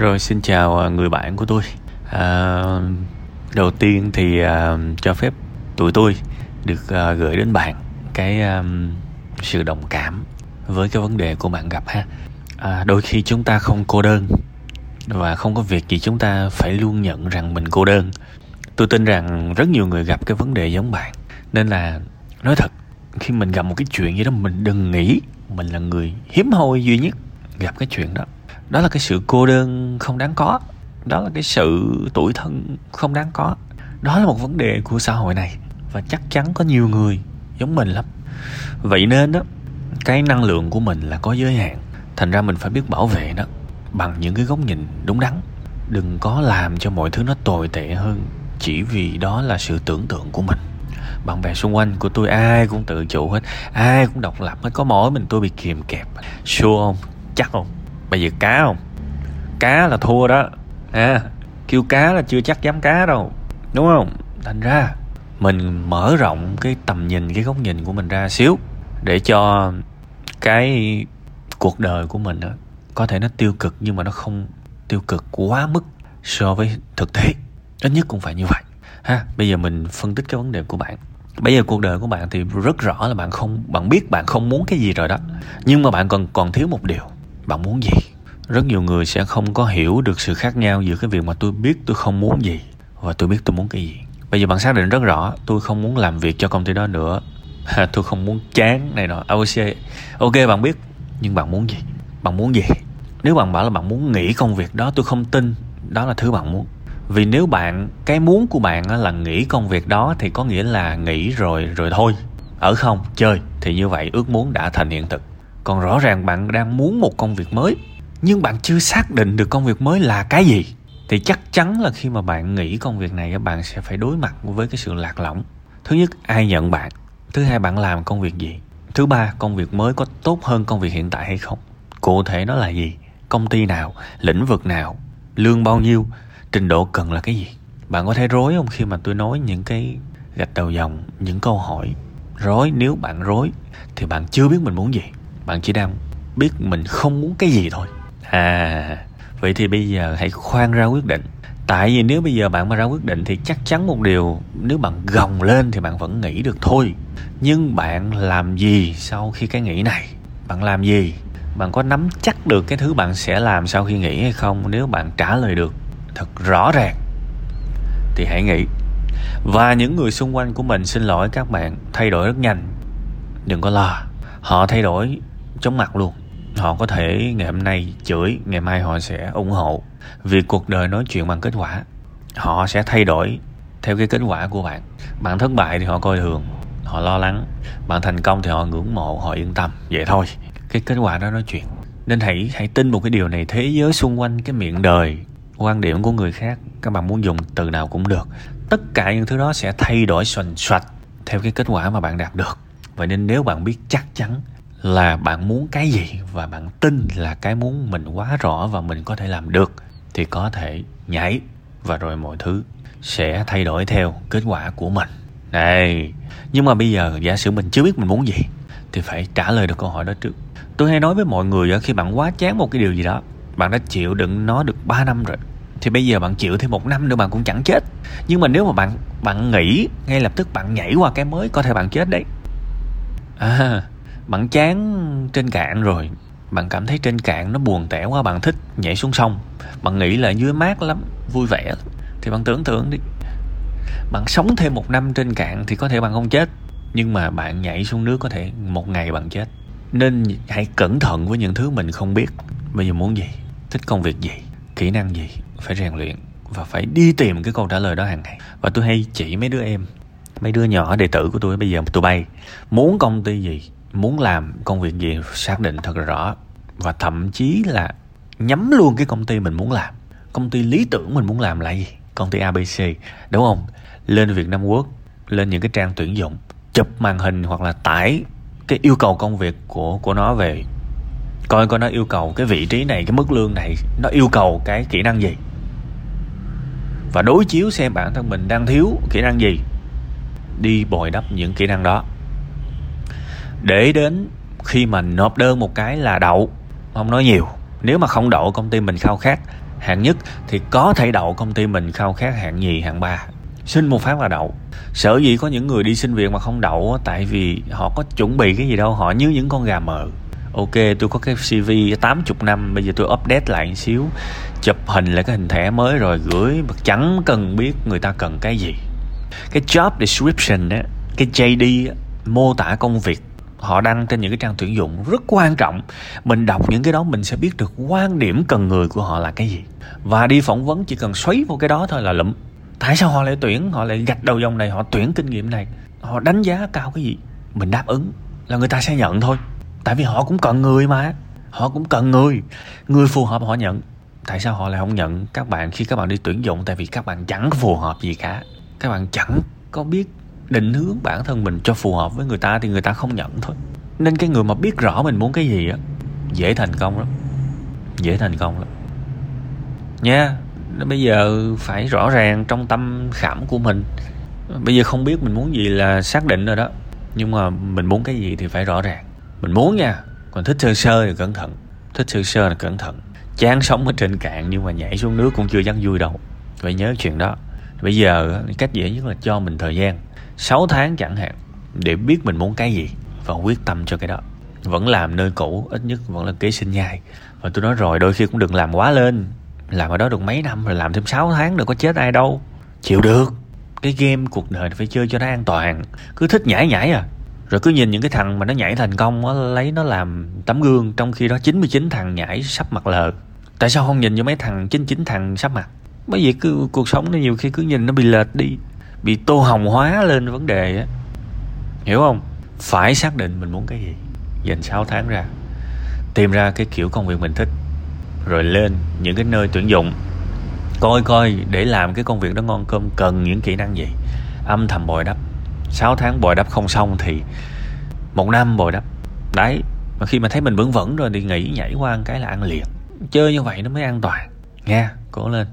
Rồi xin chào à, người bạn của tôi. À, đầu tiên thì à, cho phép tụi tôi được à, gửi đến bạn cái à, sự đồng cảm với cái vấn đề của bạn gặp ha. À, đôi khi chúng ta không cô đơn và không có việc gì chúng ta phải luôn nhận rằng mình cô đơn. Tôi tin rằng rất nhiều người gặp cái vấn đề giống bạn. Nên là nói thật khi mình gặp một cái chuyện gì đó mình đừng nghĩ mình là người hiếm hoi duy nhất gặp cái chuyện đó đó là cái sự cô đơn không đáng có. Đó là cái sự tuổi thân không đáng có. Đó là một vấn đề của xã hội này. Và chắc chắn có nhiều người giống mình lắm. Vậy nên đó cái năng lượng của mình là có giới hạn. Thành ra mình phải biết bảo vệ nó bằng những cái góc nhìn đúng đắn. Đừng có làm cho mọi thứ nó tồi tệ hơn chỉ vì đó là sự tưởng tượng của mình. Bạn bè xung quanh của tôi ai cũng tự chủ hết. Ai cũng độc lập hết. Có mỗi mình tôi bị kìm kẹp. Sure không? Chắc không? Bây giờ cá không? Cá là thua đó. À kêu cá là chưa chắc dám cá đâu. Đúng không? Thành ra mình mở rộng cái tầm nhìn cái góc nhìn của mình ra xíu để cho cái cuộc đời của mình đó, có thể nó tiêu cực nhưng mà nó không tiêu cực quá mức so với thực tế. Ít nhất cũng phải như vậy. Ha bây giờ mình phân tích cái vấn đề của bạn. Bây giờ cuộc đời của bạn thì rất rõ là bạn không bạn biết bạn không muốn cái gì rồi đó. Nhưng mà bạn còn còn thiếu một điều bạn muốn gì? Rất nhiều người sẽ không có hiểu được sự khác nhau giữa cái việc mà tôi biết tôi không muốn gì và tôi biết tôi muốn cái gì. Bây giờ bạn xác định rất rõ, tôi không muốn làm việc cho công ty đó nữa. Tôi không muốn chán này nọ. OC ok, bạn biết. Nhưng bạn muốn gì? Bạn muốn gì? Nếu bạn bảo là bạn muốn nghỉ công việc đó, tôi không tin. Đó là thứ bạn muốn. Vì nếu bạn, cái muốn của bạn là nghỉ công việc đó, thì có nghĩa là nghỉ rồi rồi thôi. Ở không, chơi. Thì như vậy, ước muốn đã thành hiện thực còn rõ ràng bạn đang muốn một công việc mới, nhưng bạn chưa xác định được công việc mới là cái gì, thì chắc chắn là khi mà bạn nghĩ công việc này bạn sẽ phải đối mặt với cái sự lạc lõng. Thứ nhất, ai nhận bạn? Thứ hai, bạn làm công việc gì? Thứ ba, công việc mới có tốt hơn công việc hiện tại hay không? Cụ thể nó là gì? Công ty nào? Lĩnh vực nào? Lương bao nhiêu? Trình độ cần là cái gì? Bạn có thấy rối không khi mà tôi nói những cái gạch đầu dòng, những câu hỏi? Rối, nếu bạn rối thì bạn chưa biết mình muốn gì bạn chỉ đang biết mình không muốn cái gì thôi. À vậy thì bây giờ hãy khoan ra quyết định. Tại vì nếu bây giờ bạn mà ra quyết định thì chắc chắn một điều, nếu bạn gồng lên thì bạn vẫn nghĩ được thôi. Nhưng bạn làm gì sau khi cái nghĩ này? Bạn làm gì? Bạn có nắm chắc được cái thứ bạn sẽ làm sau khi nghỉ hay không? Nếu bạn trả lời được, thật rõ ràng, thì hãy nghĩ. Và những người xung quanh của mình xin lỗi các bạn, thay đổi rất nhanh. Đừng có lo, họ thay đổi chóng mặt luôn. Họ có thể ngày hôm nay chửi, ngày mai họ sẽ ủng hộ. Vì cuộc đời nói chuyện bằng kết quả, họ sẽ thay đổi theo cái kết quả của bạn. Bạn thất bại thì họ coi thường, họ lo lắng. Bạn thành công thì họ ngưỡng mộ, họ yên tâm. Vậy thôi, cái kết quả đó nói chuyện. Nên hãy hãy tin một cái điều này, thế giới xung quanh cái miệng đời, quan điểm của người khác, các bạn muốn dùng từ nào cũng được. Tất cả những thứ đó sẽ thay đổi xoành xoạch theo cái kết quả mà bạn đạt được. Vậy nên nếu bạn biết chắc chắn là bạn muốn cái gì và bạn tin là cái muốn mình quá rõ và mình có thể làm được, thì có thể nhảy và rồi mọi thứ sẽ thay đổi theo kết quả của mình. Này nhưng mà bây giờ giả sử mình chưa biết mình muốn gì, thì phải trả lời được câu hỏi đó trước. Tôi hay nói với mọi người khi bạn quá chán một cái điều gì đó, bạn đã chịu đựng nó được 3 năm rồi, thì bây giờ bạn chịu thêm một năm nữa bạn cũng chẳng chết. Nhưng mà nếu mà bạn bạn nghĩ ngay lập tức bạn nhảy qua cái mới có thể bạn chết đấy. À bạn chán trên cạn rồi. Bạn cảm thấy trên cạn nó buồn tẻ quá, bạn thích nhảy xuống sông. Bạn nghĩ là dưới mát lắm, vui vẻ. Lắm thì bạn tưởng tượng đi. Bạn sống thêm một năm trên cạn thì có thể bạn không chết. Nhưng mà bạn nhảy xuống nước có thể một ngày bạn chết. Nên hãy cẩn thận với những thứ mình không biết. Bây giờ muốn gì? Thích công việc gì? Kỹ năng gì? Phải rèn luyện và phải đi tìm cái câu trả lời đó hàng ngày. Và tôi hay chỉ mấy đứa em, mấy đứa nhỏ đệ tử của tôi. Bây giờ tụi bay muốn công ty gì? Muốn làm công việc gì xác định thật rõ. Và thậm chí là nhắm luôn cái công ty mình muốn làm. Công ty lý tưởng mình muốn làm là gì? Công ty abc đúng không? Lên việt nam quốc lên những cái trang tuyển dụng, chụp màn hình hoặc là tải cái yêu cầu công việc của của nó về. Coi coi nó yêu cầu cái vị trí này, cái mức lương này, nó yêu cầu cái kỹ năng gì? Và đối chiếu xem bản thân mình đang thiếu kỹ năng gì. Đi bồi đắp những kỹ năng đó để đến khi mà nộp đơn một cái là đậu. Không nói nhiều. Nếu mà không đậu công ty mình khao khát. Hạng nhất thì có thể đậu công ty mình khao khát. Hạng nhì hạng ba. Xin một phát là đậu. Sở dĩ có những người đi xin việc mà không đậu tại vì họ có chuẩn bị cái gì đâu. Họ như những con gà mờ. Ok tôi có cái cv 80 năm. Bây giờ tôi update lại một xíu. Chụp hình lại cái hình thẻ mới rồi gửi. Mà chẳng cần biết người ta cần cái gì. Cái job description á cái JD á, mô tả công việc họ đăng trên những cái trang tuyển dụng rất quan trọng. Mình đọc những cái đó mình sẽ biết được quan điểm cần người của họ là cái gì. Và đi phỏng vấn chỉ cần xoáy vào cái đó thôi là lụm. Tại sao họ lại tuyển? Họ lại gạch đầu dòng này, họ tuyển kinh nghiệm này. Họ đánh giá cao cái gì? Mình đáp ứng là người ta sẽ nhận thôi. Tại vì họ cũng cần người mà. Họ cũng cần người. Người phù hợp họ nhận. Tại sao họ lại không nhận? Các bạn, khi các bạn đi tuyển dụng, tại vì các bạn chẳng phù hợp gì cả. Các bạn chẳng có biết định hướng bản thân mình cho phù hợp với người ta thì người ta không nhận thôi. Nên cái người mà biết rõ mình muốn cái gì á, dễ thành công lắm. Dễ thành công lắm. Nha, bây giờ phải rõ ràng trong tâm khảm của mình. Bây giờ không biết mình muốn gì là xác định rồi đó. Nhưng mà mình muốn cái gì thì phải rõ ràng. Mình muốn nha, còn thích sơ sơ thì cẩn thận. Thích sơ sơ là cẩn thận. Chán sống ở trên cạn nhưng mà nhảy xuống nước cũng chưa dám vui đâu. Phải nhớ chuyện đó. Bây giờ cách dễ nhất là cho mình thời gian. 6 tháng chẳng hạn, để biết mình muốn cái gì và quyết tâm cho cái đó. Vẫn làm nơi cũ, ít nhất vẫn là kế sinh nhai. Và tôi nói rồi, đôi khi cũng đừng làm quá lên. Làm ở đó được mấy năm rồi, làm thêm 6 tháng được có chết ai đâu. Chịu được. Cái game cuộc đời phải chơi cho nó an toàn. Cứ thích nhảy nhảy à. Rồi cứ nhìn những cái thằng mà nó nhảy thành công nó lấy nó làm tấm gương, trong khi đó 99 thằng nhảy sắp mặt lờ. Tại sao không nhìn cho mấy thằng 99 thằng sắp mặt? Bởi vì cứ cuộc sống nó nhiều khi cứ nhìn nó bị lệch đi bị tô hồng hóa lên vấn đề á. Hiểu không? Phải xác định mình muốn cái gì. Dành 6 tháng ra, tìm ra cái kiểu công việc mình thích, rồi lên những cái nơi tuyển dụng. Coi coi để làm cái công việc đó ngon cơm, cần những kỹ năng gì. Âm thầm bồi đắp. 6 tháng bồi đắp không xong thì một năm bồi đắp. Đấy, mà khi mà thấy mình vững vững rồi thì nghĩ nhảy qua một cái là ăn liền. Chơi như vậy nó mới an toàn. Nha, cố lên.